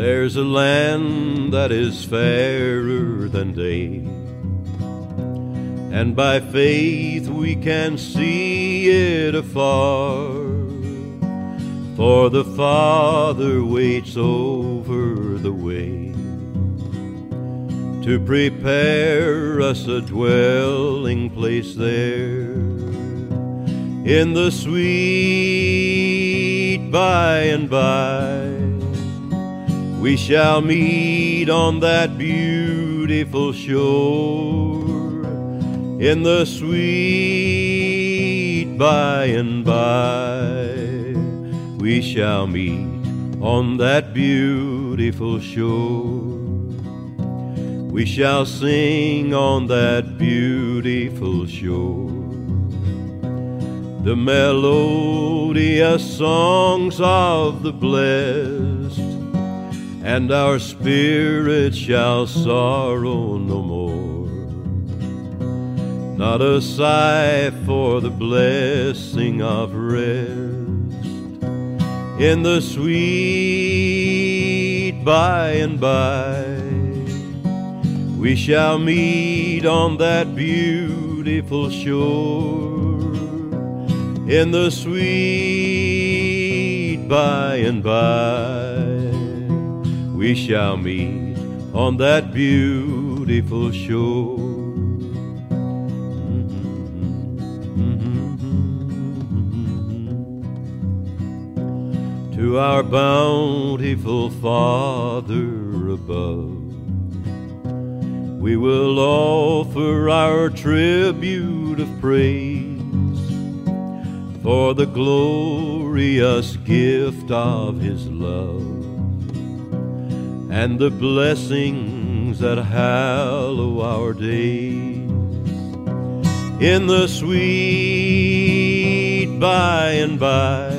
There's a land that is fairer than day, and by faith we can see it afar. For the Father waits over the way to prepare us a dwelling place there in the sweet by and by. We shall meet on that beautiful shore in the sweet by and by. We shall meet on that beautiful shore. We shall sing on that beautiful shore the melodious songs of the blessed, and our spirits shall sorrow no more. Not a sigh for the blessing of rest in the sweet by and by. We shall meet on that beautiful shore in the sweet by and by. We shall meet on that beautiful shore. To our bountiful Father above, we will offer our tribute of praise for the glorious gift of his love and the blessings that hallow our days. In the sweet by and by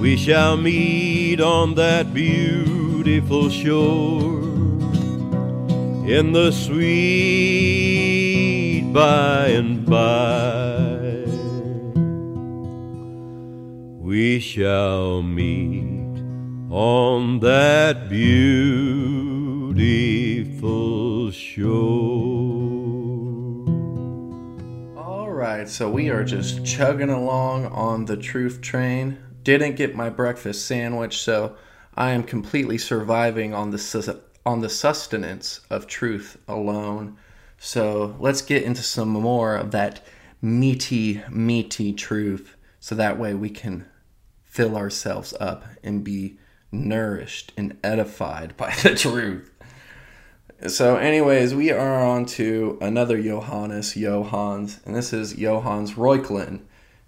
we shall meet on that beautiful shore. In the sweet by and by we shall meet on that beautiful shore. All right, so we are just chugging along on the truth train. Didn't get my breakfast sandwich, so I am completely surviving on the su- on the sustenance of truth alone. So let's get into some more of that meaty, meaty truth, so that way we can fill ourselves up and be nourished and edified by the truth. So, anyways, we are on to another Johannes Johannes, and this is Johannes Reuchlin,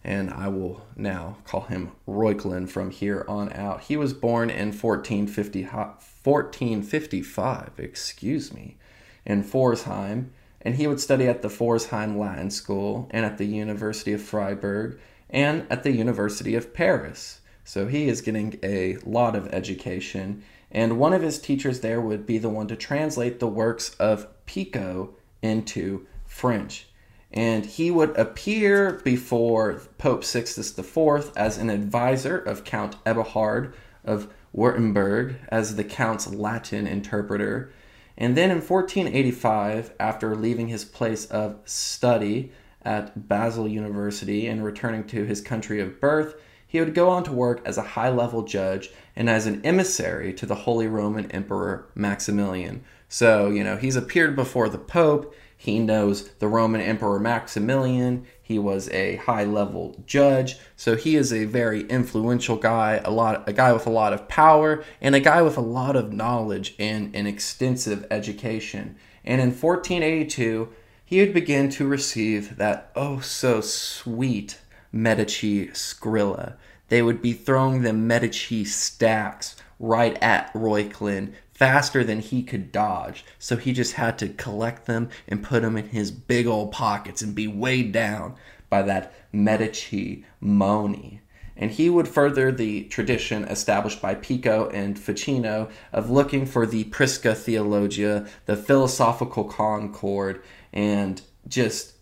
and I will now call him Reuchlin from here on out. He was born in 1450, 1455, excuse me, in Pforzheim, and he would study at the Pforzheim Latin School and at the University of Freiburg and at the University of Paris. So he is getting a lot of education. And one of his teachers there would be the one to translate the works of Pico into French. And he would appear before Pope Sixtus IV as an advisor of Count Eberhard of Württemberg as the Count's Latin interpreter. And then in 1485, after leaving his place of study at Basel University and returning to his country of birth, he would go on to work as a high level judge and as an emissary to the Holy Roman Emperor Maximilian. So, you know, he's appeared before the Pope. He knows the Roman Emperor Maximilian. He was a high level judge. So he is a very influential guy, a lot a guy with a lot of power and a guy with a lot of knowledge and an extensive education. And in 1482, he would begin to receive that oh so sweet Medici Skrilla. They would be throwing the Medici stacks right at Reuchlin faster than he could dodge. So he just had to collect them and put them in his big old pockets and be weighed down by that Medici money. And he would further the tradition established by Pico and Ficino of looking for the Prisca Theologia, the philosophical concord, and just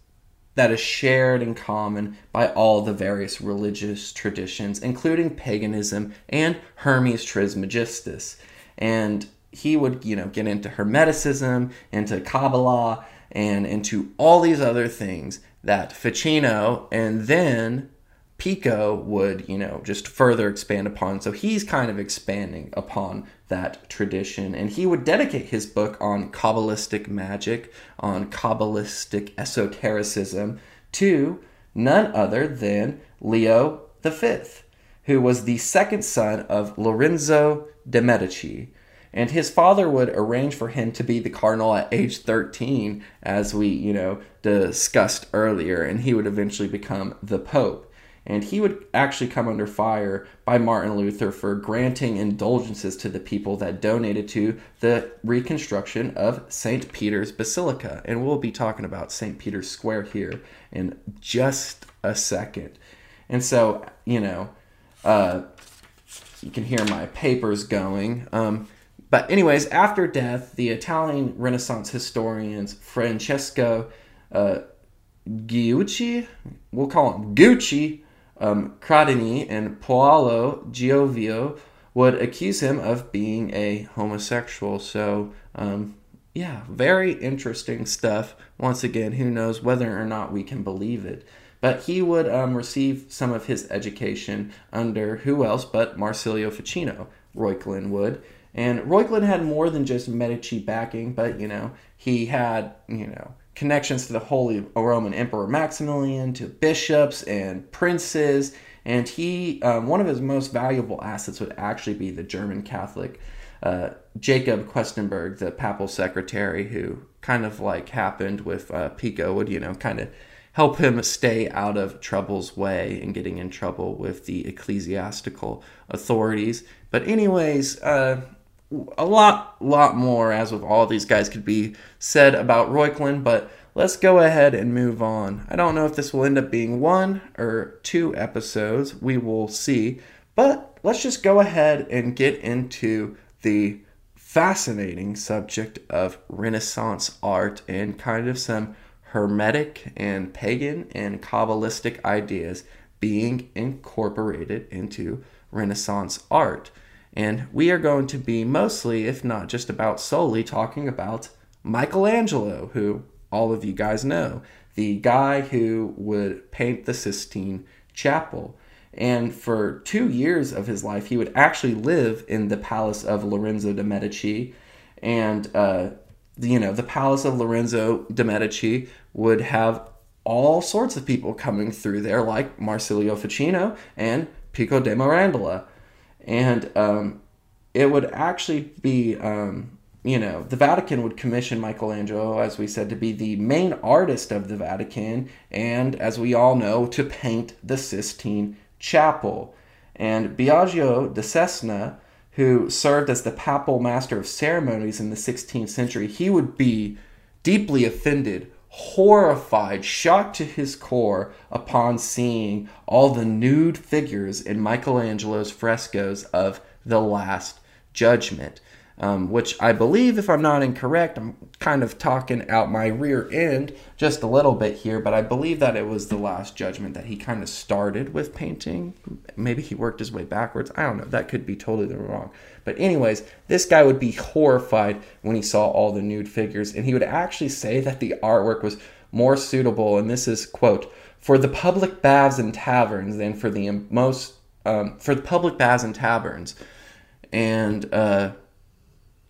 that is shared in common by all the various religious traditions, including paganism and Hermes Trismegistus. And he would, you know, get into Hermeticism, into Kabbalah, and into all these other things that Ficino and then Pico would, you know, just further expand upon. So he's kind of expanding upon that tradition. And he would dedicate his book on Kabbalistic magic, on Kabbalistic esotericism, to none other than Leo V, who was the second son of Lorenzo de' Medici. And his father would arrange for him to be the cardinal at age 13, as we, you know, discussed earlier, and he would eventually become the pope and he would actually come under fire by Martin Luther for granting indulgences to the people that donated to the reconstruction of St. Peter's Basilica. And we'll be talking about St. Peter's Square here in just a second. And so, you know, uh, you can hear my papers going. Um, but, anyways, after death, the Italian Renaissance historians Francesco uh, Guicci, we'll call him Gucci, um, Cradini and Paolo Giovio would accuse him of being a homosexual. So, um, yeah, very interesting stuff. Once again, who knows whether or not we can believe it. But he would um, receive some of his education under who else but Marsilio Ficino, Reuchlin would. And Reuchlin had more than just Medici backing, but, you know, he had, you know, connections to the Holy Roman Emperor Maximilian, to bishops and princes, and he um, one of his most valuable assets would actually be the German Catholic uh, Jacob Questenberg, the papal secretary, who kind of like happened with uh, Pico, would you know kind of help him stay out of trouble's way and getting in trouble with the ecclesiastical authorities. But anyways, uh, a lot, lot more, as with all these guys, could be said about Reuchlin, but let's go ahead and move on. I don't know if this will end up being one or two episodes. We will see. But let's just go ahead and get into the fascinating subject of Renaissance art and kind of some Hermetic and pagan and Kabbalistic ideas being incorporated into Renaissance art. And we are going to be mostly, if not just about solely, talking about Michelangelo, who all of you guys know, the guy who would paint the Sistine Chapel. And for two years of his life, he would actually live in the palace of Lorenzo de' Medici. And, uh, you know, the palace of Lorenzo de' Medici would have all sorts of people coming through there, like Marsilio Ficino and Pico de Mirandola and um, it would actually be um, you know the vatican would commission michelangelo as we said to be the main artist of the vatican and as we all know to paint the sistine chapel. And biagio de cesena who served as the papal master of ceremonies in the 16th century he would be deeply offended horrified, shocked to his core upon seeing all the nude figures in Michelangelo's frescoes of the Last Judgment um, which I believe, if I'm not incorrect, I'm kind of talking out my rear end just a little bit here, but I believe that it was the Last Judgment that he kind of started with painting. Maybe he worked his way backwards. I don't know. That could be totally wrong. But, anyways, this guy would be horrified when he saw all the nude figures, and he would actually say that the artwork was more suitable, and this is, quote, for the public baths and taverns than for the most, um, for the public baths and taverns. And, uh,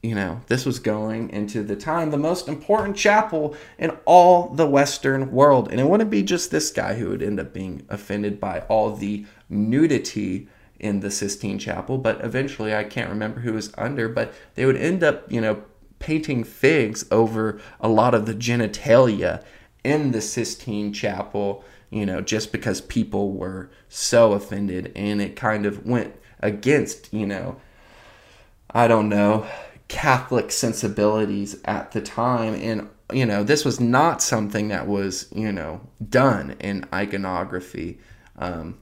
you know, this was going into the time the most important chapel in all the Western world. And it wouldn't be just this guy who would end up being offended by all the nudity in the Sistine Chapel, but eventually I can't remember who was under, but they would end up, you know, painting figs over a lot of the genitalia in the Sistine Chapel, you know, just because people were so offended and it kind of went against, you know, I don't know, Catholic sensibilities at the time. And, you know, this was not something that was, you know, done in iconography. Um,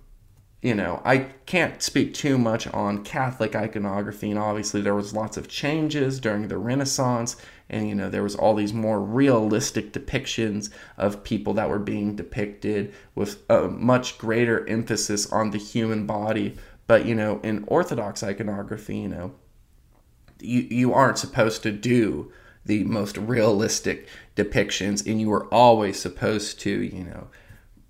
you know, I can't speak too much on Catholic iconography, and obviously there was lots of changes during the Renaissance, and you know there was all these more realistic depictions of people that were being depicted with a much greater emphasis on the human body. But you know, in Orthodox iconography, you know, you you aren't supposed to do the most realistic depictions, and you were always supposed to, you know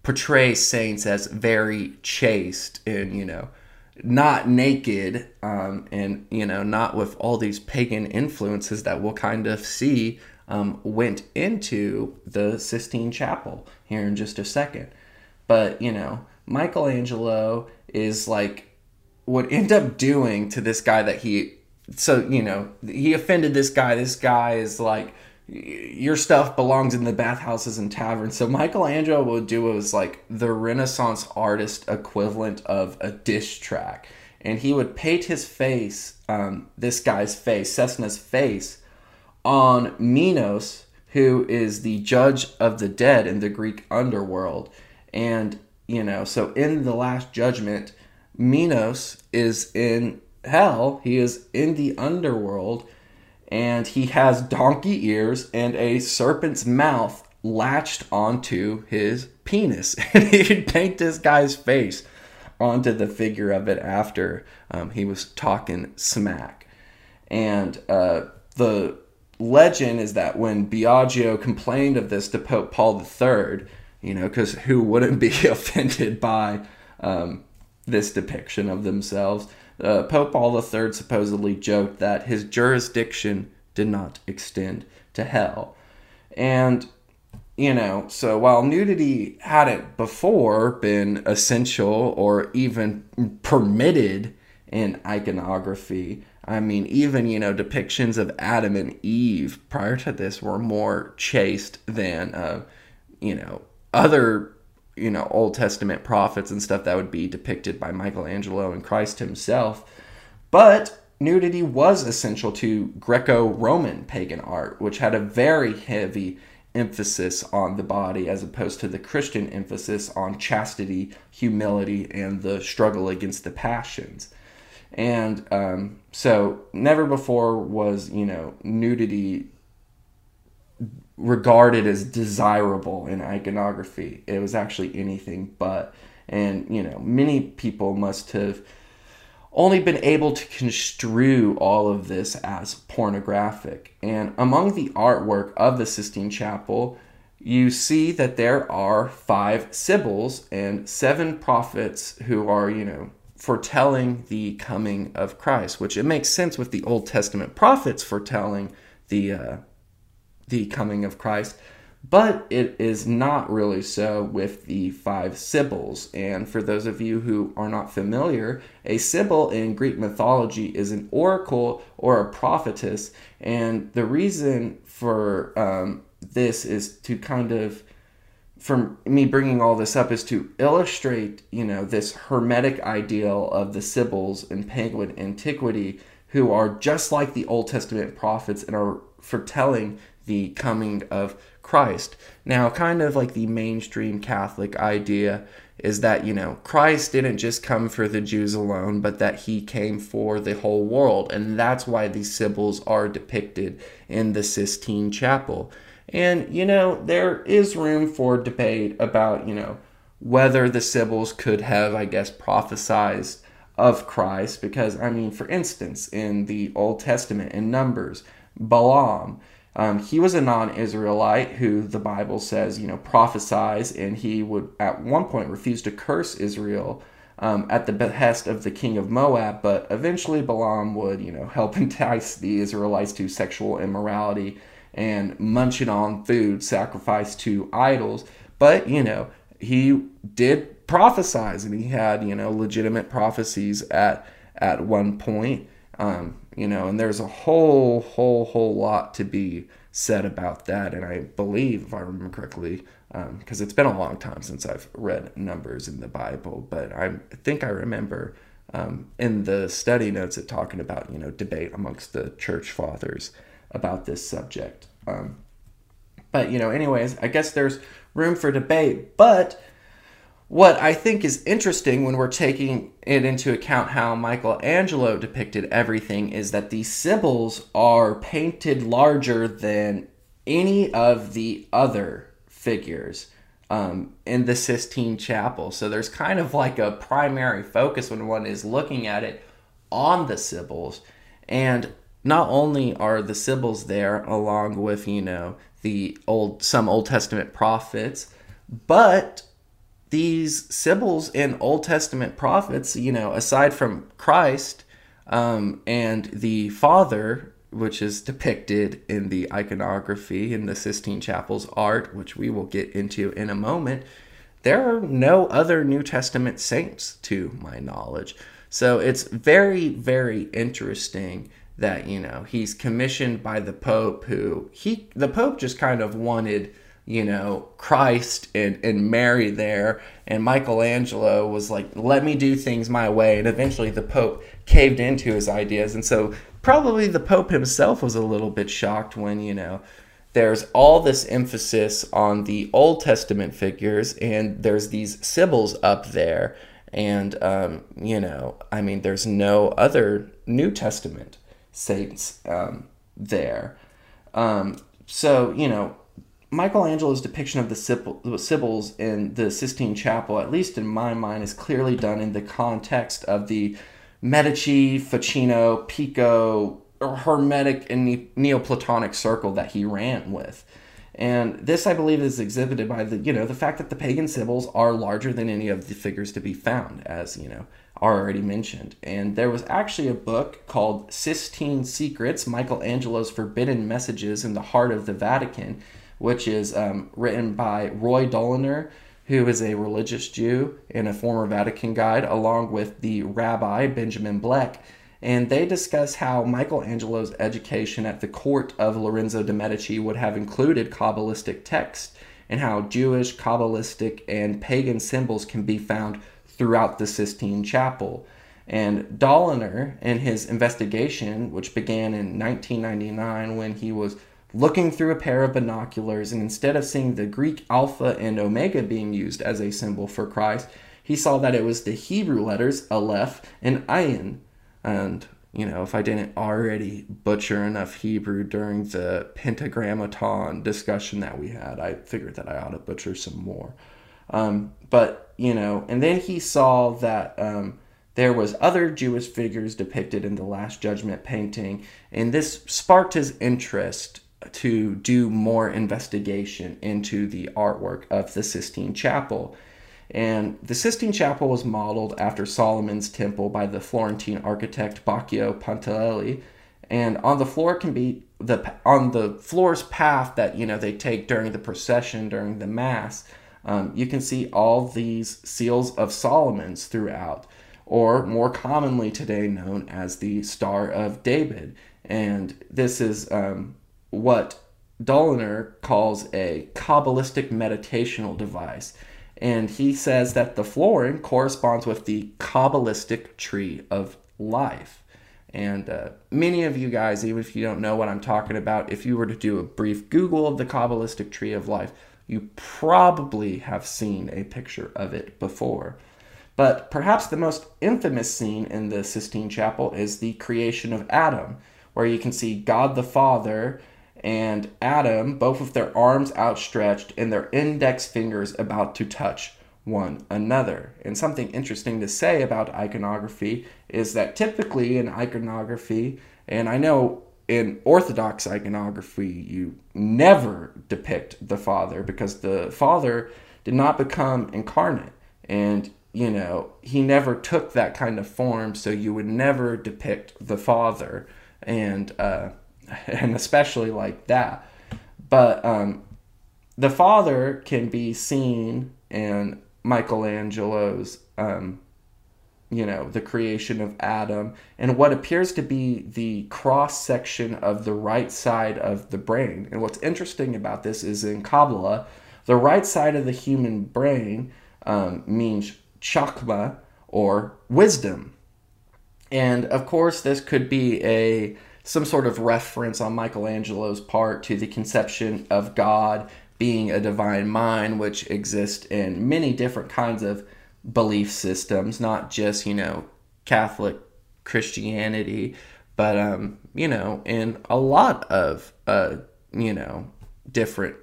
portray saints as very chaste and you know not naked um, and you know not with all these pagan influences that we'll kind of see um, went into the Sistine Chapel here in just a second. But you know Michelangelo is like would end up doing to this guy that he so you know he offended this guy. This guy is like your stuff belongs in the bathhouses and taverns. So Michelangelo would do was like the Renaissance artist equivalent of a dish track, and he would paint his face, um, this guy's face, Cesna's face, on Minos, who is the judge of the dead in the Greek underworld, and you know, so in the Last Judgment, Minos is in hell. He is in the underworld and he has donkey ears and a serpent's mouth latched onto his penis. And he'd paint this guy's face onto the figure of it after um, he was talking smack. And uh, the legend is that when Biagio complained of this to Pope Paul III, you know, because who wouldn't be offended by um, this depiction of themselves? Uh, Pope Paul III supposedly joked that his jurisdiction did not extend to hell. And, you know, so while nudity hadn't before been essential or even permitted in iconography, I mean, even, you know, depictions of Adam and Eve prior to this were more chaste than, uh, you know, other you know Old Testament prophets and stuff that would be depicted by Michelangelo and Christ himself. But nudity was essential to Greco-Roman pagan art, which had a very heavy emphasis on the body as opposed to the Christian emphasis on chastity, humility, and the struggle against the passions. And um, so, never before was, you know, nudity regarded as desirable in iconography. It was actually anything but. And, you know, many people must have only been able to construe all of this as pornographic. And among the artwork of the Sistine Chapel, you see that there are five sibyls and seven prophets who are, you know, foretelling the coming of Christ, which it makes sense with the Old Testament prophets foretelling the uh, the coming of Christ, but it is not really so with the five sibyls. And for those of you who are not familiar, a sibyl in Greek mythology is an oracle or a prophetess. And the reason for um, this is to kind of from me bringing all this up is to illustrate, you know, this hermetic ideal of the sibyls in pagan antiquity who are just like the Old Testament prophets and are foretelling the coming of Christ. Now, kind of like the mainstream Catholic idea is that, you know, Christ didn't just come for the Jews alone, but that he came for the whole world. And that's why these sibyls are depicted in the Sistine Chapel. And, you know, there is room for debate about, you know, whether the sibyls could have, I guess, prophesized of Christ. Because, I mean, for instance, in the Old Testament, in Numbers, Balaam, um, he was a non-Israelite who the Bible says, you know, prophesies, and he would at one point refuse to curse Israel um, at the behest of the king of Moab. But eventually, Balaam would, you know, help entice the Israelites to sexual immorality and munching on food sacrificed to idols. But you know, he did prophesize, and he had, you know, legitimate prophecies at at one point. Um, you know, and there's a whole, whole, whole lot to be said about that. And I believe, if I remember correctly, because um, it's been a long time since I've read numbers in the Bible, but I think I remember um, in the study notes it talking about, you know, debate amongst the church fathers about this subject. Um, but, you know, anyways, I guess there's room for debate. But what I think is interesting when we're taking it into account how Michelangelo depicted everything is that the Sibyls are painted larger than any of the other figures um, in the Sistine Chapel. So there's kind of like a primary focus when one is looking at it on the Sibyls. And not only are the Sibyls there along with, you know, the old some Old Testament prophets, but these Sibyls and Old Testament prophets, you know, aside from Christ um, and the Father, which is depicted in the iconography in the Sistine Chapel's art, which we will get into in a moment, there are no other New Testament saints to my knowledge. So it's very, very interesting that, you know, he's commissioned by the Pope who he the Pope just kind of wanted you know, Christ and, and Mary there. And Michelangelo was like, let me do things my way. And eventually the Pope caved into his ideas. And so probably the Pope himself was a little bit shocked when, you know, there's all this emphasis on the Old Testament figures and there's these Sibyls up there. And, um, you know, I mean, there's no other New Testament saints um, there. Um, so, you know, Michelangelo's depiction of the Sibyls in the Sistine Chapel, at least in my mind, is clearly done in the context of the Medici, Ficino, Pico, Hermetic, and Neoplatonic circle that he ran with. And this, I believe, is exhibited by the you know the fact that the pagan Sibyls are larger than any of the figures to be found, as you know are already mentioned. And there was actually a book called Sistine Secrets: Michelangelo's Forbidden Messages in the Heart of the Vatican which is um, written by Roy Doliner, who is a religious Jew and a former Vatican guide, along with the rabbi Benjamin Blech. And they discuss how Michelangelo's education at the court of Lorenzo de' Medici would have included Kabbalistic texts, and how Jewish, Kabbalistic, and pagan symbols can be found throughout the Sistine Chapel. And Doliner, in his investigation, which began in 1999 when he was looking through a pair of binoculars, and instead of seeing the Greek alpha and omega being used as a symbol for Christ, he saw that it was the Hebrew letters Aleph and Ayin. And, you know, if I didn't already butcher enough Hebrew during the pentagrammaton discussion that we had, I figured that I ought to butcher some more. Um, but, you know, and then he saw that um, there was other Jewish figures depicted in the Last Judgment painting, and this sparked his interest to do more investigation into the artwork of the Sistine Chapel. And the Sistine Chapel was modeled after Solomon's temple by the Florentine architect Baccio Pontellier. And on the floor can be the on the floor's path that you know they take during the procession during the mass. Um, you can see all these seals of Solomon's throughout, or more commonly today known as the Star of David. And this is um, what Doliner calls a Kabbalistic meditational device. And he says that the flooring corresponds with the Kabbalistic tree of life. And uh, many of you guys, even if you don't know what I'm talking about, if you were to do a brief Google of the Kabbalistic tree of life, you probably have seen a picture of it before. But perhaps the most infamous scene in the Sistine Chapel is the creation of Adam, where you can see God the Father and Adam, both with their arms outstretched and their index fingers about to touch one another. And something interesting to say about iconography is that typically in iconography, and I know in Orthodox iconography, you never depict the Father because the Father did not become incarnate. And, you know, he never took that kind of form, so you would never depict the Father. And, uh, and especially like that. But um, the father can be seen in Michelangelo's, um, you know, the creation of Adam, and what appears to be the cross section of the right side of the brain. And what's interesting about this is in Kabbalah, the right side of the human brain um, means chokmah or wisdom. And of course, this could be a some sort of reference on Michelangelo's part to the conception of God being a divine mind, which exists in many different kinds of belief systems, not just, you know, Catholic Christianity, but, um, you know, in a lot of, uh, you know, different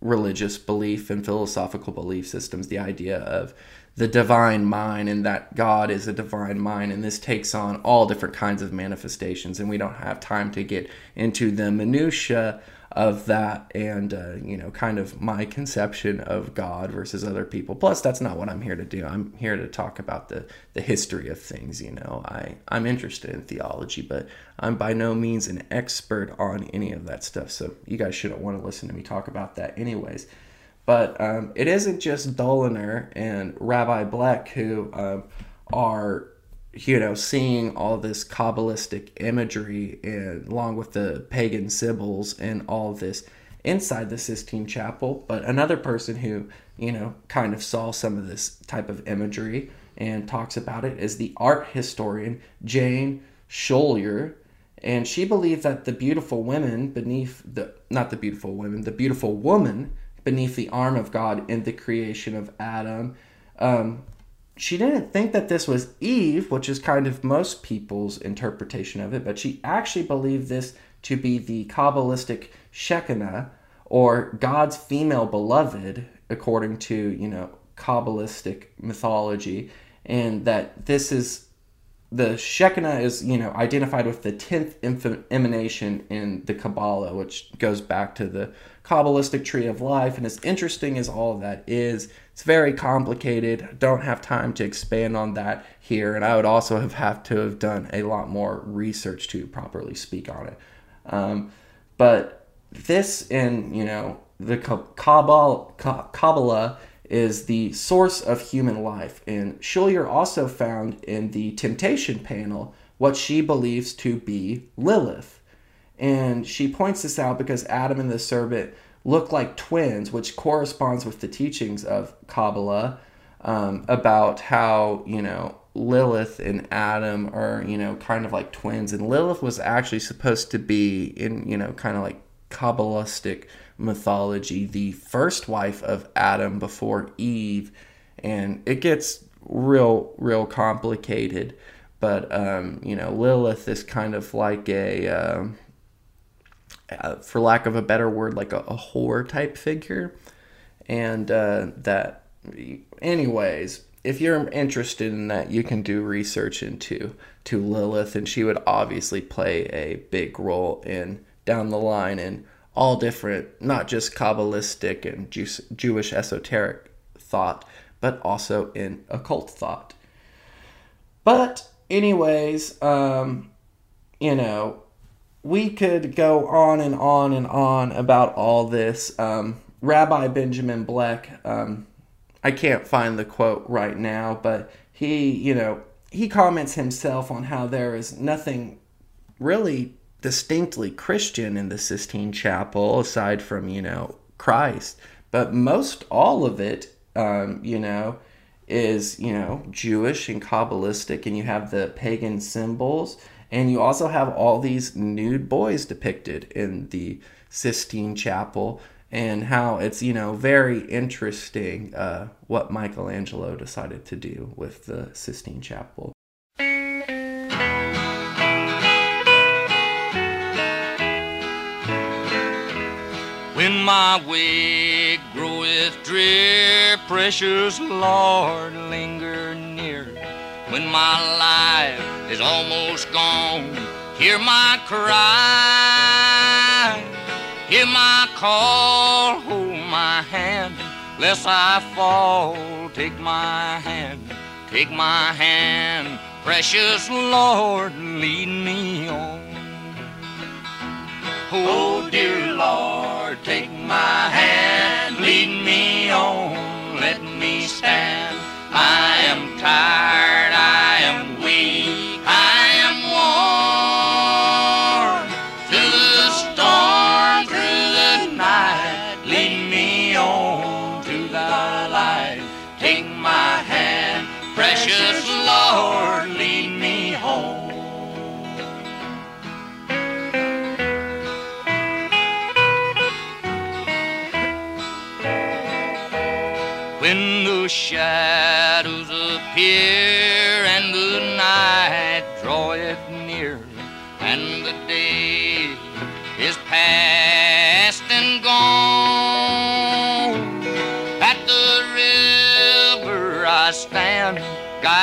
religious belief and philosophical belief systems, the idea of the divine mind and that God is a divine mind. And this takes on all different kinds of manifestations. And we don't have time to get into the minutiae of that and uh, you know kind of my conception of god versus other people plus that's not what i'm here to do i'm here to talk about the the history of things you know i i'm interested in theology but i'm by no means an expert on any of that stuff so you guys shouldn't want to listen to me talk about that anyways but um, it isn't just Doliner and Rabbi Blech who um, are you know, seeing all this Kabbalistic imagery and along with the pagan symbols and all this inside the Sistine Chapel. But another person who, you know, kind of saw some of this type of imagery and talks about it is the art historian Jane Scholier. And she believed that the beautiful women beneath the, not the beautiful women, the beautiful woman beneath the arm of God in the creation of Adam. Um, she didn't think that this was Eve, which is kind of most people's interpretation of it, but she actually believed this to be the Kabbalistic Shekinah, or God's female beloved, according to, you know, Kabbalistic mythology, and that this is the Shekinah is, you know, identified with the 10th emanation in the Kabbalah, which goes back to the Kabbalistic tree of life. And as interesting as all of that is, it's very complicated. Don't have time to expand on that here. And I would also have, have to have done a lot more research to properly speak on it. Um, but this in, you know, the Kabbalah, Kabbalah is the source of human life. And Scholier also found in the temptation panel what she believes to be Lilith. And she points this out because Adam and the serpent look like twins, which corresponds with the teachings of Kabbalah um, about how, you know, Lilith and Adam are, you know, kind of like twins. And Lilith was actually supposed to be in, you know, kind of like Kabbalistic mythology, the first wife of Adam before Eve. And it gets real, real complicated. But, um, you know, Lilith is kind of like a, uh, uh, for lack of a better word, like a, a whore type figure. And uh, that, anyways, if you're interested in that, you can do research into to Lilith, and she would obviously play a big role in down the line in all different, not just Kabbalistic and Jew- Jewish esoteric thought, but also in occult thought. But, anyways, um, you know, we could go on and on and on about all this. Um, Rabbi Benjamin Blech, um, I can't find the quote right now, but he, you know, he comments himself on how there is nothing really distinctly Christian in the Sistine Chapel aside from, you know, Christ. But most all of it, um, you know, is, you know, Jewish and Kabbalistic, and you have the pagan symbols and you also have all these nude boys depicted in the Sistine Chapel, and how it's, you know, very interesting uh, what Michelangelo decided to do with the Sistine Chapel. My way groweth drear, precious Lord, linger near. When my life is almost gone. Hear my cry, hear my call, hold my hand, lest I fall. Take my hand, take my hand, precious Lord, lead me on. Oh, dear Lord, take my hand, lead me on, let me stand. I am tired, I am weak.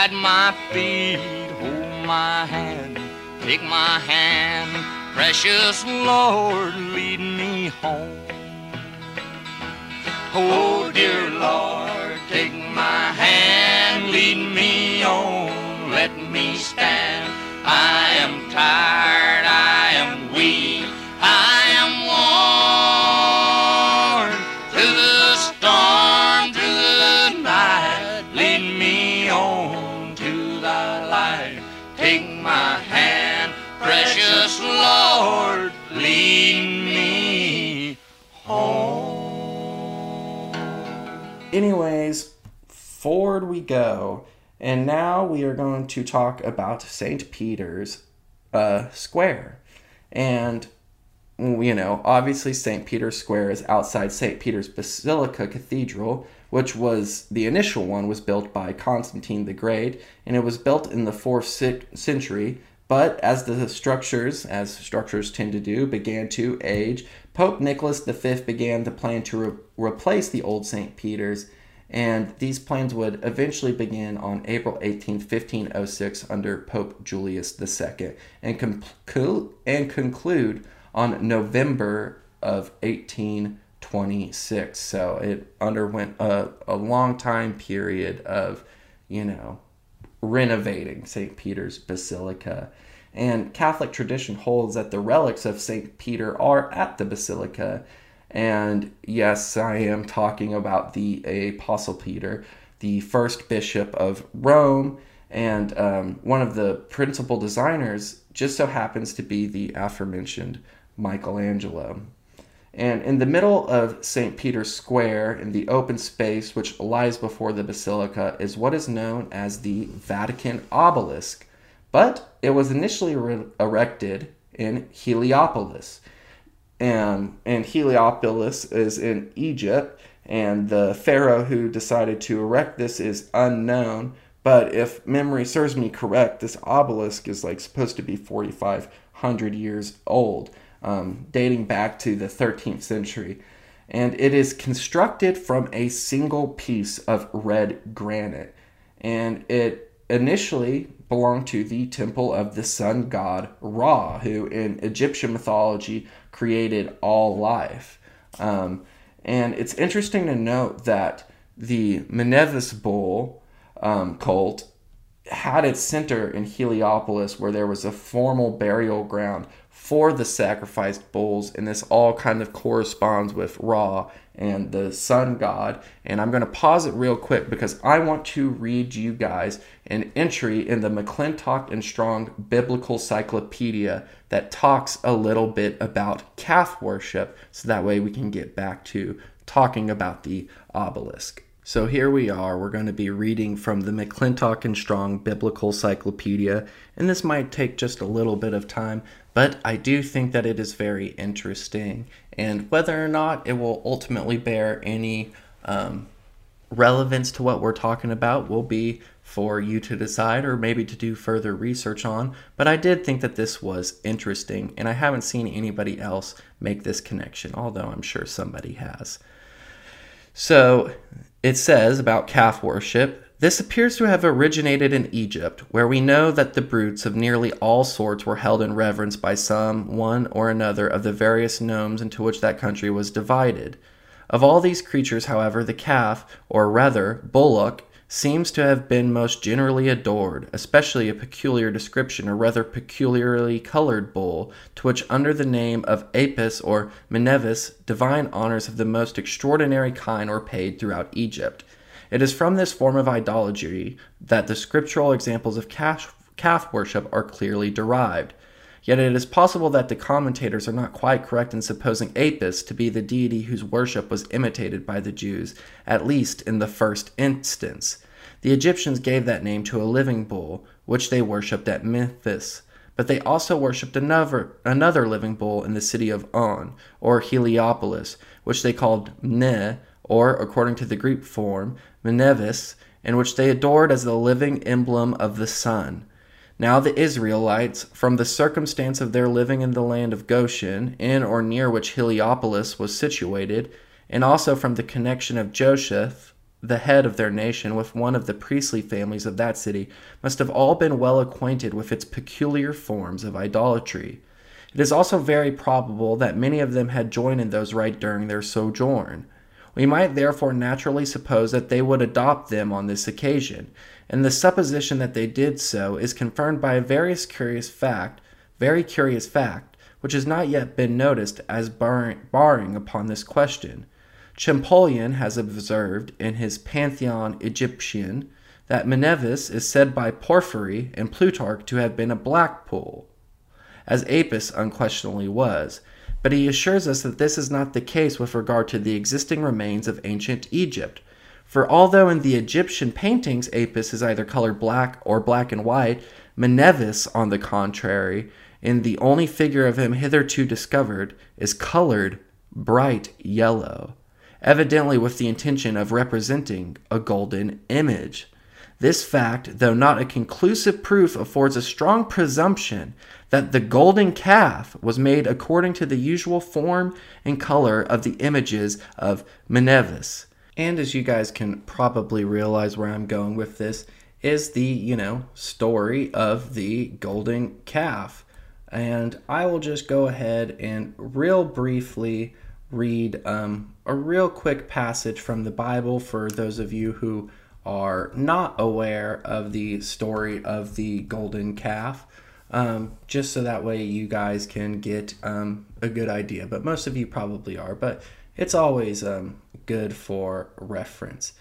Guide my feet, hold my hand, take my hand, precious Lord, lead me home. Oh, dear Lord, take my hand, lead me on, let me stand. I am tired, I am weak, light. Take my hand, precious Lord, lead me home. Anyways, forward we go. And now we are going to talk about St. Peter's uh, Square. And, you know, obviously St. Peter's Square is outside St. Peter's Basilica Cathedral, which was the initial one was built by Constantine the Great, and it was built in the 4th century. But as the structures, as structures tend to do, began to age, Pope Nicholas V began to plan to re- replace the old St. Peter's, and these plans would eventually begin on April 18, 1506, under Pope Julius II, and, conclu- and conclude on November of 1826. So it underwent a, a long time period of, you know, renovating St. Peter's Basilica. And Catholic tradition holds that the relics of St. Peter are at the basilica. And yes, I am talking about the Apostle Peter, the first bishop of Rome, and um, one of the principal designers just so happens to be the aforementioned Michelangelo. And in the middle of St. Peter's Square, in the open space which lies before the basilica, is what is known as the Vatican obelisk. But it was initially re- erected in Heliopolis. And, and Heliopolis is in Egypt, and the pharaoh who decided to erect this is unknown. But if memory serves me correct, this obelisk is like supposed to be 4,500 years old, um, dating back to the 13th century. And it is constructed from a single piece of red granite. And it initially belonged to the temple of the sun god Ra, who in Egyptian mythology created all life. Um, and it's interesting to note that the Menevis bull um, cult had its center in Heliopolis, where there was a formal burial ground for the sacrificed bulls, and this all kind of corresponds with Ra and the sun god. And I'm going to pause it real quick because I want to read you guys an entry in the McClintock and Strong Biblical Cyclopedia that talks a little bit about calf worship, so that way we can get back to talking about the obelisk. So here we are. We're going to be reading from the McClintock and Strong Biblical Cyclopedia, and this might take just a little bit of time, but I do think that it is very interesting. And whether or not it will ultimately bear any um, relevance to what we're talking about will be for you to decide or maybe to do further research on. But I did think that this was interesting, and I haven't seen anybody else make this connection, although I'm sure somebody has. So it says about calf worship this appears to have originated in Egypt, where we know that the brutes of nearly all sorts were held in reverence by some one or another of the various nomes into which that country was divided. Of all these creatures, however, the calf, or rather bullock, seems to have been most generally adored, especially a peculiar description, or rather peculiarly colored bull, to which under the name of Apis or Menevis divine honors of the most extraordinary kind were paid throughout Egypt. It is from this form of idolatry that the scriptural examples of calf, calf worship are clearly derived. Yet it is possible that the commentators are not quite correct in supposing Apis to be the deity whose worship was imitated by the Jews, at least in the first instance. The Egyptians gave that name to a living bull, which they worshipped at Memphis, but they also worshipped another, another living bull in the city of On, or Heliopolis, which they called Ne, or, according to the Greek form, Menevis, and which they adored as the living emblem of the sun. Now the Israelites, from the circumstance of their living in the land of Goshen, in or near which Heliopolis was situated, and also from the connection of Joseph, the head of their nation, with one of the priestly families of that city, must have all been well acquainted with its peculiar forms of idolatry. It is also very probable that many of them had joined in those rites during their sojourn. We might therefore naturally suppose that they would adopt them on this occasion, and the supposition that they did so is confirmed by a very curious fact, very curious fact, which has not yet been noticed as barring, barring upon this question. Champollion has observed in his Pantheon Egyptian that Mnevis is said by Porphyry and Plutarch to have been a black pool, as Apis unquestionably was, but he assures us that this is not the case with regard to the existing remains of ancient Egypt. For although in the Egyptian paintings Apis is either colored black or black and white, Mnevis, on the contrary, in the only figure of him hitherto discovered, is colored bright yellow evidently with the intention of representing a golden image. This fact, though not a conclusive proof, affords a strong presumption that the golden calf was made according to the usual form and color of the images of Mnevis. And as you guys can probably realize where I'm going with this, is the, you know, story of the golden calf. And I will just go ahead and real briefly read um, a real quick passage from the Bible for those of you who are not aware of the story of the golden calf, um, just so that way you guys can get um, a good idea. But most of you probably are, but it's always um, good for reference.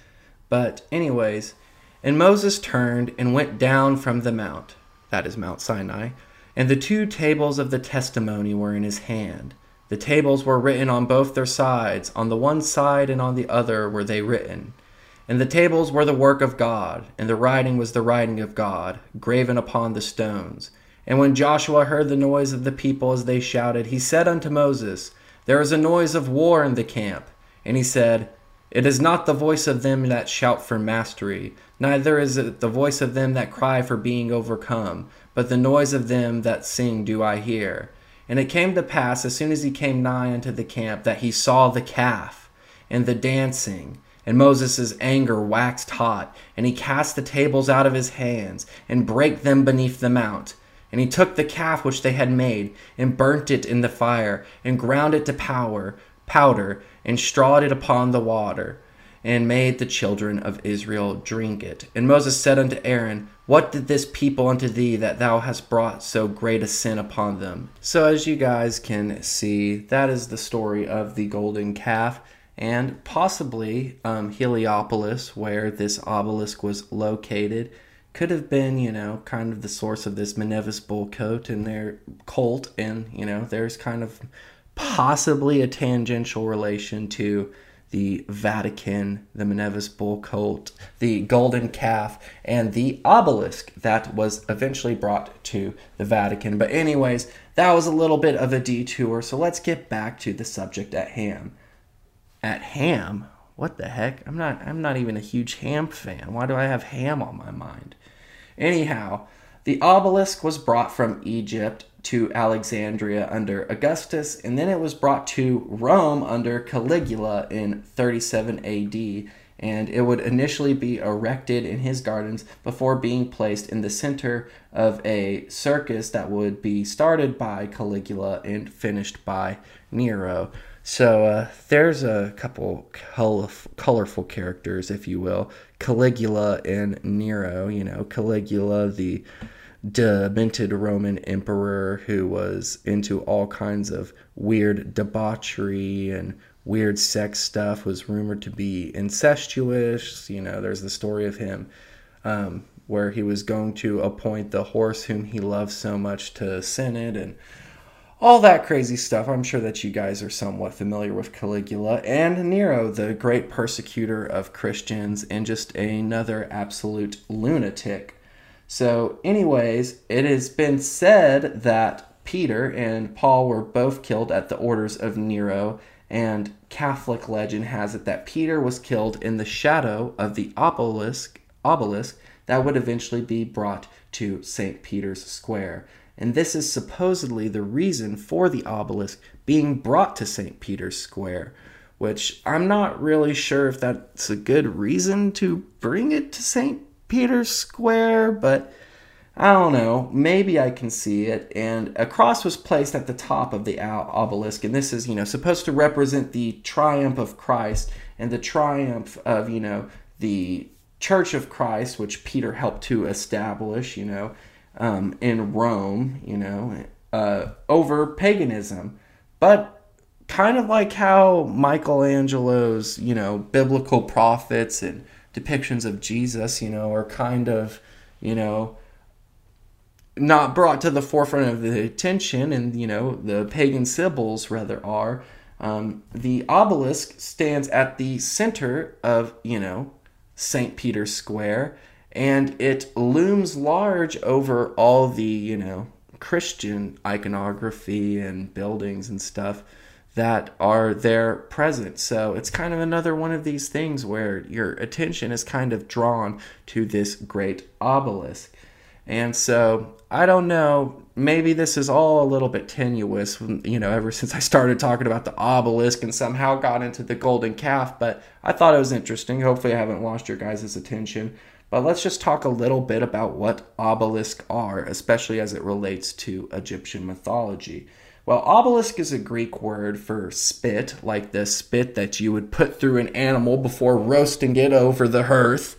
But, anyways, and Moses turned and went down from the mount, that is Mount Sinai, and the two tables of the testimony were in his hand. The tables were written on both their sides, on the one side and on the other were they written. And the tables were the work of God, and the writing was the writing of God, graven upon the stones. And when Joshua heard the noise of the people as they shouted, he said unto Moses, There is a noise of war in the camp. And he said, It is not the voice of them that shout for mastery, neither is it the voice of them that cry for being overcome, but the noise of them that sing do I hear. And it came to pass, as soon as he came nigh unto the camp, that he saw the calf and the dancing. And Moses' anger waxed hot, and he cast the tables out of his hands, and brake them beneath the mount. And he took the calf which they had made, and burnt it in the fire, and ground it to powder, powder, and strawed it upon the water, and made the children of Israel drink it. And Moses said unto Aaron, what did this people unto thee that thou hast brought so great a sin upon them? So, as you guys can see, that is the story of the golden calf and possibly um, Heliopolis, where this obelisk was located, could have been, you know, kind of the source of this Mnevis bull coat and their cult. And, you know, there's kind of possibly a tangential relation to the Vatican, the Mnevis bull cult, the golden calf, and the obelisk that was eventually brought to the Vatican. But, anyways, that was a little bit of a detour, so let's get back to the subject at ham. At ham? What the heck? I'm not I'm not even a huge ham fan. Why do I have ham on my mind? Anyhow, the obelisk was brought from Egypt to Alexandria under Augustus, and then it was brought to Rome under Caligula in 37 AD. And it would initially be erected in his gardens before being placed in the center of a circus that would be started by Caligula and finished by Nero. So uh, there's a couple colorful characters, if you will Caligula and Nero. You know, Caligula, the demented Roman emperor who was into all kinds of weird debauchery and weird sex stuff, was rumored to be incestuous. You know, there's the story of him um, where he was going to appoint the horse whom he loved so much to Senate and all that crazy stuff. I'm sure that you guys are somewhat familiar with Caligula and Nero, the great persecutor of Christians and just another absolute lunatic so, anyways, it has been said that Peter and Paul were both killed at the orders of Nero, and Catholic legend has it that Peter was killed in the shadow of the obelisk, obelisk that would eventually be brought to St. Peter's Square. And this is supposedly the reason for the obelisk being brought to St. Peter's Square, which I'm not really sure if that's a good reason to bring it to St. Peter's Square, but I don't know. Maybe I can see it. And a cross was placed at the top of the obelisk, and this is, you know, supposed to represent the triumph of Christ and the triumph of, you know, the Church of Christ, which Peter helped to establish, you know, um, in Rome, you know, uh, over paganism. But kind of like how Michelangelo's, you know, biblical prophets and depictions of Jesus, you know, are kind of, you know, not brought to the forefront of the attention, and you know the pagan symbols rather are. Um, the obelisk stands at the center of you know St. Peter's Square, and it looms large over all the you know Christian iconography and buildings and stuff that are there present. So it's kind of another one of these things where your attention is kind of drawn to this great obelisk. And so I don't know. Maybe this is all a little bit tenuous, you know, ever since I started talking about the obelisk and somehow got into the golden calf, but I thought it was interesting. Hopefully, I haven't lost your guys' attention. But let's just talk a little bit about what obelisks are, especially as it relates to Egyptian mythology. Well, obelisk is a Greek word for spit, like the spit that you would put through an animal before roasting it over the hearth.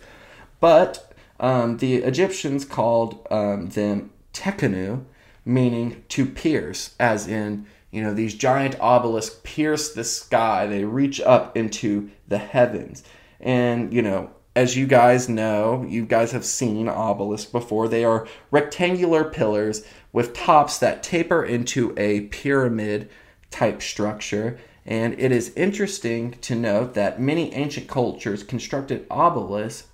But um, the Egyptians called um, them tekenu, meaning to pierce, as in, you know, these giant obelisks pierce the sky, they reach up into the heavens. And, you know, as you guys know, you guys have seen obelisks before. They are rectangular pillars with tops that taper into a pyramid type structure. And it is interesting to note that many ancient cultures constructed obelisks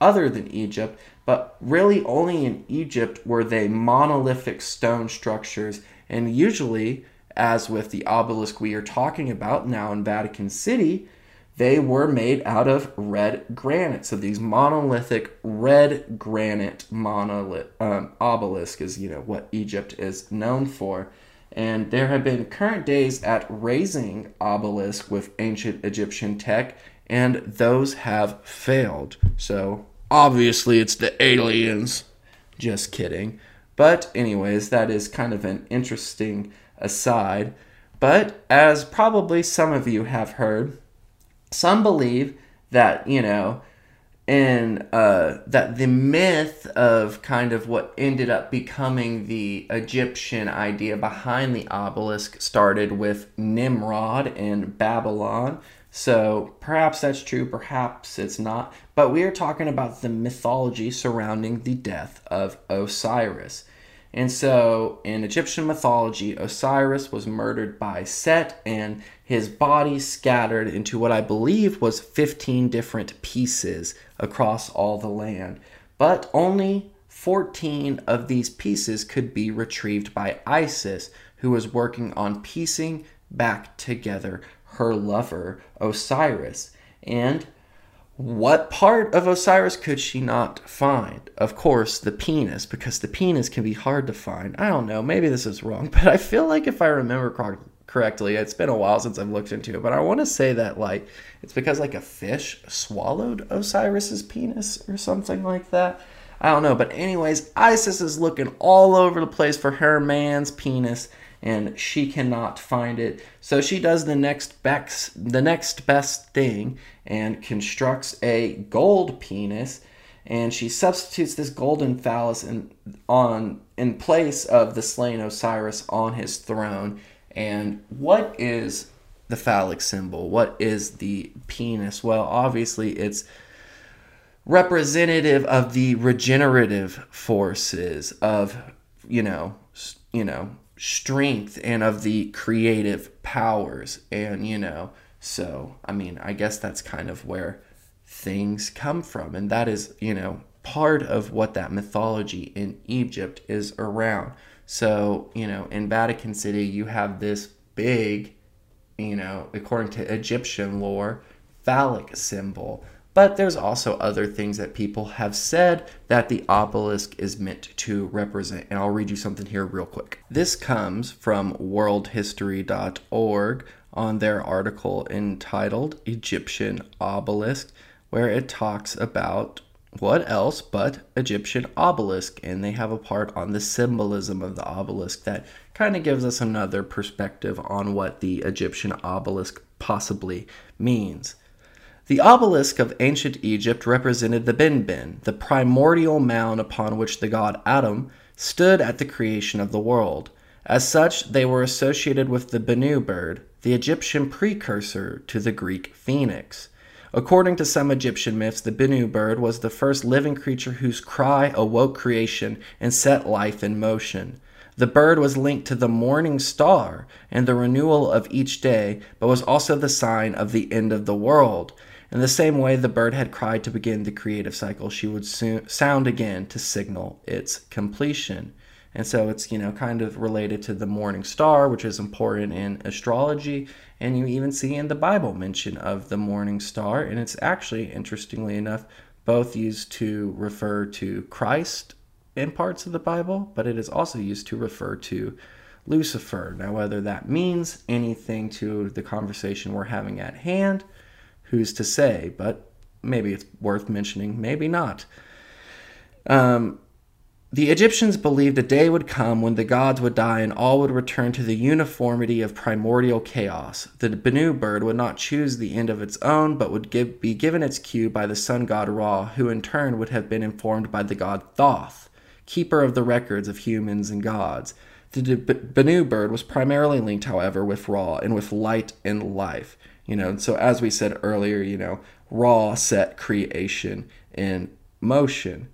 other than Egypt, but really only in Egypt were they monolithic stone structures, and usually, as with the obelisk we are talking about now in Vatican City, they were made out of red granite. So these monolithic red granite monolith um, obelisk is you know what Egypt is known for. And there have been current days at raising obelisk with ancient Egyptian tech, and those have failed. So obviously it's the aliens. Just kidding. But, anyways, that is kind of an interesting aside. But, as probably some of you have heard, some believe that, you know, in uh, that the myth of kind of what ended up becoming the Egyptian idea behind the obelisk started with Nimrod in Babylon. So perhaps that's true, perhaps it's not. But we are talking about the mythology surrounding the death of Osiris. And so in Egyptian mythology, Osiris was murdered by Set and his body scattered into what I believe was 15 different pieces across all the land. But only 14 of these pieces could be retrieved by Isis, who was working on piecing back together her lover, Osiris. And what part of Osiris could she not find? Of course, the penis, because the penis can be hard to find. I don't know, maybe this is wrong, but I feel like if I remember correctly, it's been a while since I've looked into it, but I want to say that like it's because like a fish swallowed Osiris's penis or something like that. I don't know, but anyways, Isis is looking all over the place for her man's penis and she cannot find it. So she does the next best the next best thing and constructs a gold penis and she substitutes this golden phallus in, on in place of the slain Osiris on his throne. And what is the phallic symbol? What is the penis? Well, obviously it's representative of the regenerative forces of you know you know strength and of the creative powers and you know so i mean i guess that's kind of where things come from and that is you know part of what that mythology in egypt is around so you know in vatican city you have this big you know according to egyptian lore phallic symbol But there's also other things that people have said that the obelisk is meant to represent. And I'll read you something here real quick. This comes from worldhistory.org on their article entitled Egyptian Obelisk, where it talks about what else but Egyptian obelisk, and they have a part on the symbolism of the obelisk that kind of gives us another perspective on what the Egyptian obelisk possibly means. The obelisk of ancient Egypt represented the Benben, the primordial mound upon which the god Atum stood at the creation of the world. As such, they were associated with the Bennu bird, the Egyptian precursor to the Greek phoenix. According to some Egyptian myths, the Bennu bird was the first living creature whose cry awoke creation and set life in motion. The bird was linked to the morning star and the renewal of each day, but was also the sign of the end of the world. In the same way the bird had cried to begin the creative cycle, she would soon sound again to signal its completion. And so it's, you know, kind of related to the morning star, which is important in astrology. And you even see in the Bible mention of the morning star. And it's actually, interestingly enough, both used to refer to Christ in parts of the Bible, but it is also used to refer to Lucifer. Now, whether that means anything to the conversation we're having at hand, who's to say? But maybe it's worth mentioning, maybe not. Um, the Egyptians believed a day would come when the gods would die and all would return to the uniformity of primordial chaos. The Bennu bird would not choose the end of its own, but would give, be given its cue by the sun god Ra, who in turn would have been informed by the god Thoth, keeper of the records of humans and gods. The Bennu bird was primarily linked, however, with Ra and with light and life. You know, so as we said earlier, you know, Ra set creation in motion.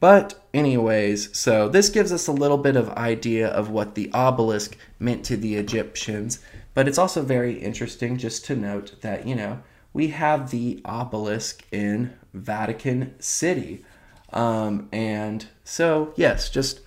But, anyways, so this gives us a little bit of idea of what the obelisk meant to the Egyptians. But it's also very interesting just to note that, you know, we have the obelisk in Vatican City. Um, and so, yes, just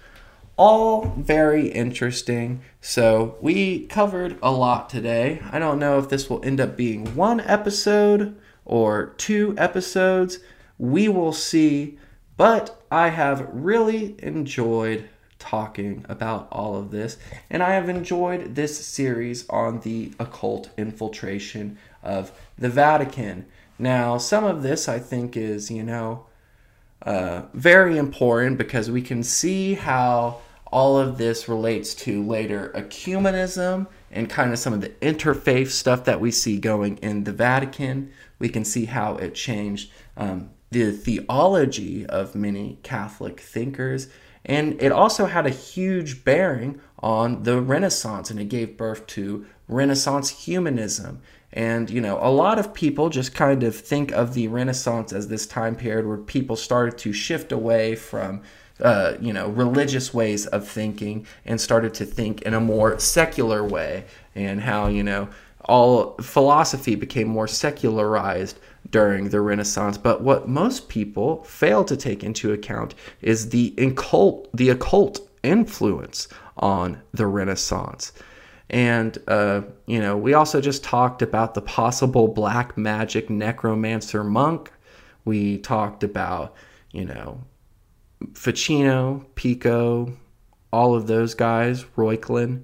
all very interesting. So, we covered a lot today. I don't know if this will end up being one episode or two episodes. We will see. But I have really enjoyed talking about all of this, and I have enjoyed this series on the occult infiltration of the Vatican. Now, some of this I think is, you know, uh, very important because we can see how all of this relates to later ecumenism and kind of some of the interfaith stuff that we see going in the Vatican. We can see how it changed um, the theology of many Catholic thinkers. And it also had a huge bearing on the Renaissance, and it gave birth to Renaissance humanism. And, you know, a lot of people just kind of think of the Renaissance as this time period where people started to shift away from, uh, you know, religious ways of thinking and started to think in a more secular way, and how, you know, all philosophy became more secularized during the Renaissance. But what most people fail to take into account is the occult, the occult influence on the Renaissance. And, uh, you know, we also just talked about the possible black magic necromancer monk. We talked about, you know, Ficino, Pico, all of those guys, Reuchlin.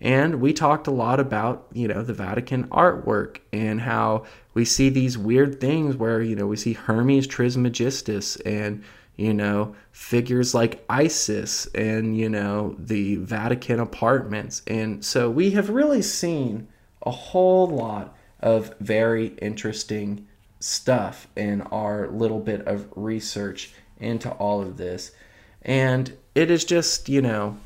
And we talked a lot about, you know, the Vatican artwork and how we see these weird things where, you know, we see Hermes Trismegistus and, you know, figures like Isis and, you know, the Vatican apartments. And so we have really seen a whole lot of very interesting stuff in our little bit of research into all of this. And it is just, you know,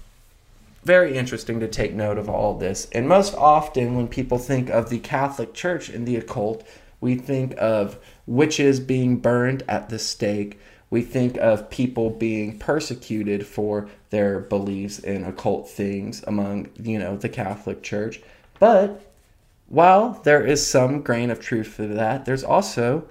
very interesting to take note of all this. And most often, when people think of the Catholic Church and the occult, we think of witches being burned at the stake. We think of people being persecuted for their beliefs in occult things among, you know, the Catholic Church. But while there is some grain of truth to that, there's also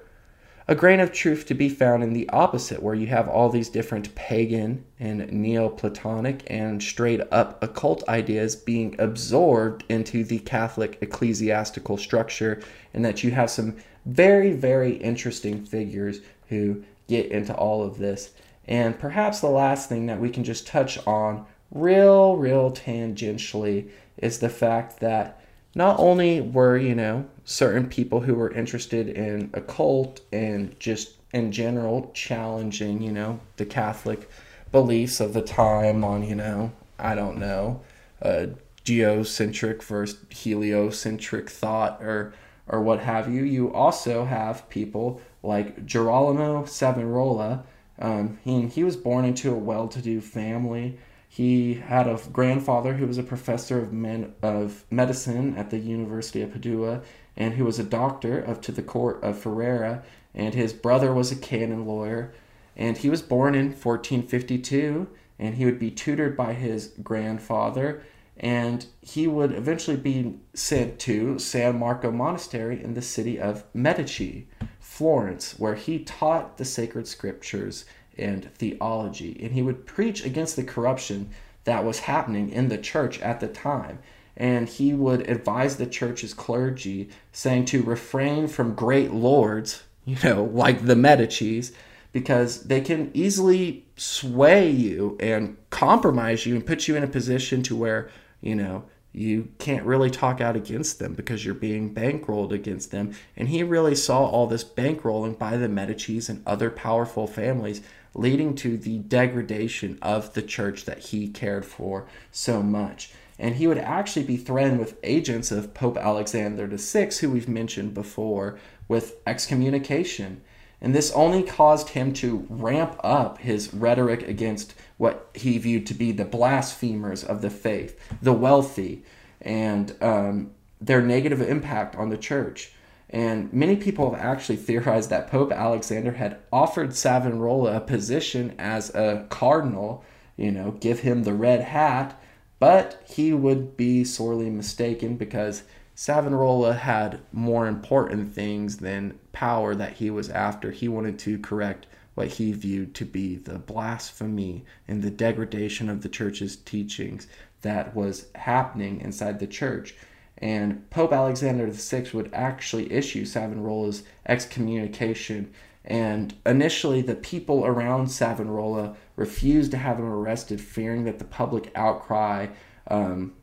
a grain of truth to be found in the opposite, where you have all these different pagan and Neoplatonic and straight up occult ideas being absorbed into the Catholic ecclesiastical structure, and that you have some very, very interesting figures who get into all of this. And perhaps the last thing that we can just touch on, real, real tangentially, is the fact that not only were, you know, certain people who were interested in occult and just in general challenging, you know, the Catholic beliefs of the time on, you know, I don't know, uh, geocentric versus heliocentric thought or or what have you. You also have people like Girolamo Savonarola. Um, he, he was born into a well-to-do family. He had a grandfather who was a professor of, men, of medicine at the University of Padua and who was a doctor up to the court of Ferrara, and his brother was a canon lawyer. And he was born in 1452, and he would be tutored by his grandfather, and he would eventually be sent to San Marco Monastery in the city of Medici, Florence, where he taught the sacred scriptures and theology. And he would preach against the corruption that was happening in the church at the time. And he would advise the church's clergy, saying to refrain from great lords, you know, like the Medicis, because they can easily sway you and compromise you and put you in a position to where, you know, you can't really talk out against them because you're being bankrolled against them. And he really saw all this bankrolling by the Medicis and other powerful families leading to the degradation of the church that he cared for so much. And he would actually be threatened with agents of Pope Alexander VI, who we've mentioned before, with excommunication. And this only caused him to ramp up his rhetoric against what he viewed to be the blasphemers of the faith, the wealthy, and um, their negative impact on the church. And many people have actually theorized that Pope Alexander had offered Savonarola a position as a cardinal, you know, give him the red hat, but he would be sorely mistaken because Savonarola had more important things than power that he was after. He wanted to correct what he viewed to be the blasphemy and the degradation of the church's teachings that was happening inside the church. And Pope Alexander VI would actually issue Savonarola's excommunication. And initially, the people around Savonarola refused to have him arrested, fearing that the public outcry um,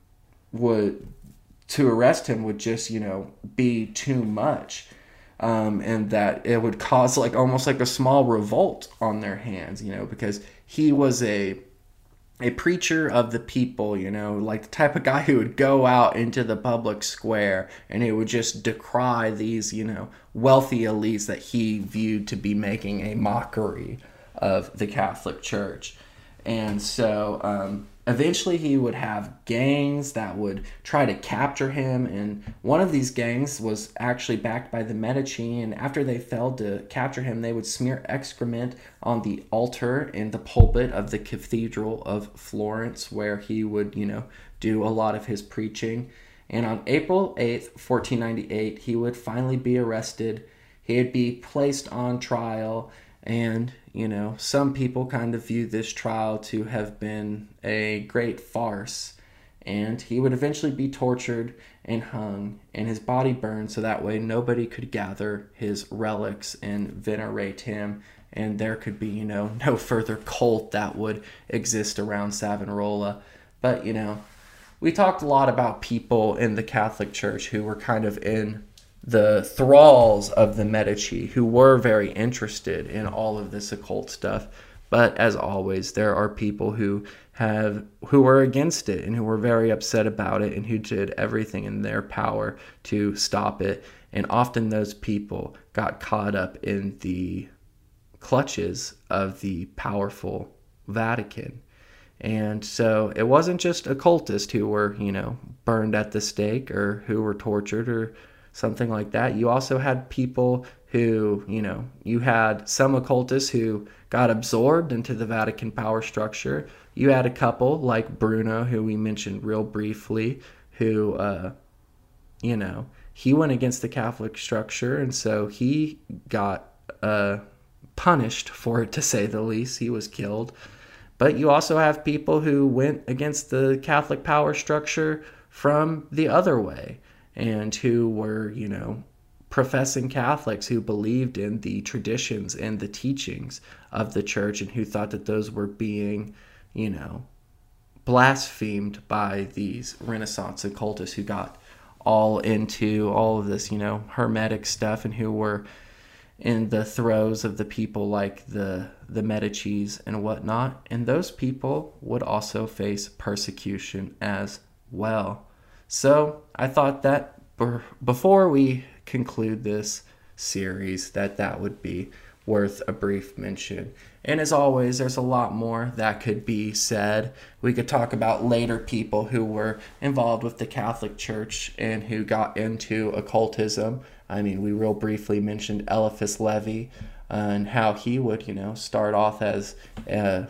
would to arrest him would just you know be too much um, and that it would cause like almost like a small revolt on their hands you know because he was a a preacher of the people you know like the type of guy who would go out into the public square and he would just decry these you know wealthy elites that he viewed to be making a mockery of the catholic church. And so um, eventually he would have gangs that would try to capture him and one of these gangs was actually backed by the medici and after they failed to capture him they would smear excrement on the altar in the pulpit of the cathedral of florence where he would you know do a lot of his preaching. And on april 8th 1498 he would finally be arrested. He'd be placed on trial and, you know, some people kind of view this trial to have been a great farce. And he would eventually be tortured and hung, and his body burned so that way nobody could gather his relics and venerate him. And there could be, you know, no further cult that would exist around Savonarola. But, you know, we talked a lot about people in the Catholic Church who were kind of in the thralls of the Medici who were very interested in all of this occult stuff. But as always, there are people who have who were against it and who were very upset about it and who did everything in their power to stop it. And often those people got caught up in the clutches of the powerful Vatican. And so it wasn't just occultists who were, you know, burned at the stake or who were tortured or something like that. You also had people who, you know, you had some occultists who got absorbed into the Vatican power structure. You had a couple like Bruno, who we mentioned real briefly, who, uh, you know, he went against the Catholic structure, and so he got uh, punished for it, to say the least. He was killed. But you also have people who went against the Catholic power structure from the other way and who were, you know, professing Catholics who believed in the traditions and the teachings of the church and who thought that those were being, you know, blasphemed by these Renaissance occultists who got all into all of this, you know, hermetic stuff and who were in the throes of the people like the the Medici's and whatnot. And those people would also face persecution as well. So I thought that before we conclude this series, that that would be worth a brief mention. And as always, there's a lot more that could be said. We could talk about later people who were involved with the Catholic Church and who got into occultism. I mean, we real briefly mentioned Eliphas Levi and how he would, you know, start off as uh,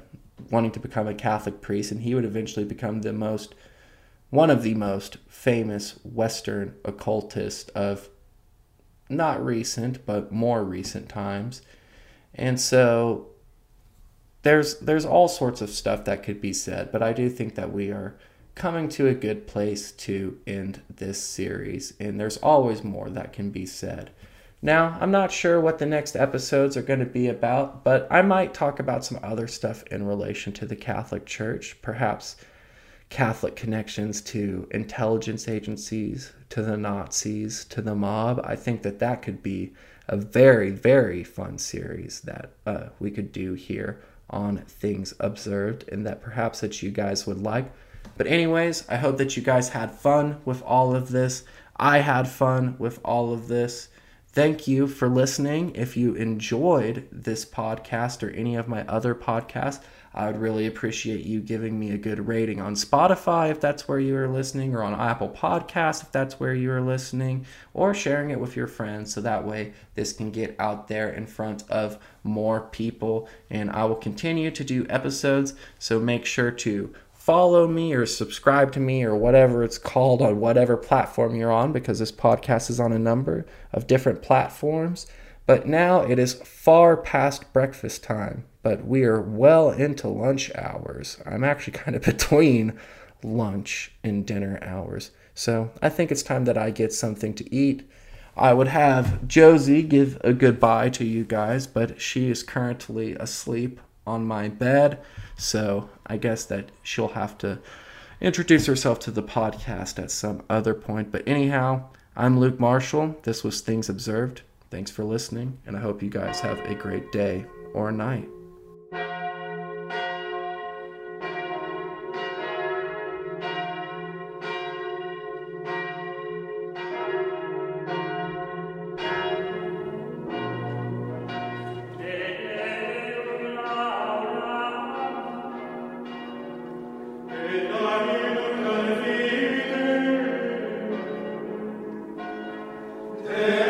wanting to become a Catholic priest, and he would eventually become the most, one of the most famous Western occultists of not recent, but more recent times. And so there's there's all sorts of stuff that could be said, but I do think that we are coming to a good place to end this series, and there's always more that can be said. Now, I'm not sure what the next episodes are going to be about, but I might talk about some other stuff in relation to the Catholic Church, perhaps Catholic connections to intelligence agencies, to the Nazis, to the mob. I think that that could be a very, very fun series that uh, we could do here on things observed and that perhaps that you guys would like. But anyways, I hope that you guys had fun with all of this. I had fun with all of this. Thank you for listening. If you enjoyed this podcast or any of my other podcasts, I would really appreciate you giving me a good rating on Spotify if that's where you are listening, or on Apple Podcasts if that's where you are listening, or sharing it with your friends so that way this can get out there in front of more people. And I will continue to do episodes, so make sure to follow me or subscribe to me or whatever it's called on whatever platform you're on because this podcast is on a number of different platforms. But now it is far past breakfast time, but we are well into lunch hours. I'm actually kind of between lunch and dinner hours. So I think it's time that I get something to eat. I would have Josie give a goodbye to you guys, but she is currently asleep on my bed. So I guess that she'll have to introduce herself to the podcast at some other point. But anyhow, I'm Luke Marshall. This was Things Observed. Thanks for listening, and I hope you guys have a great day or night. Said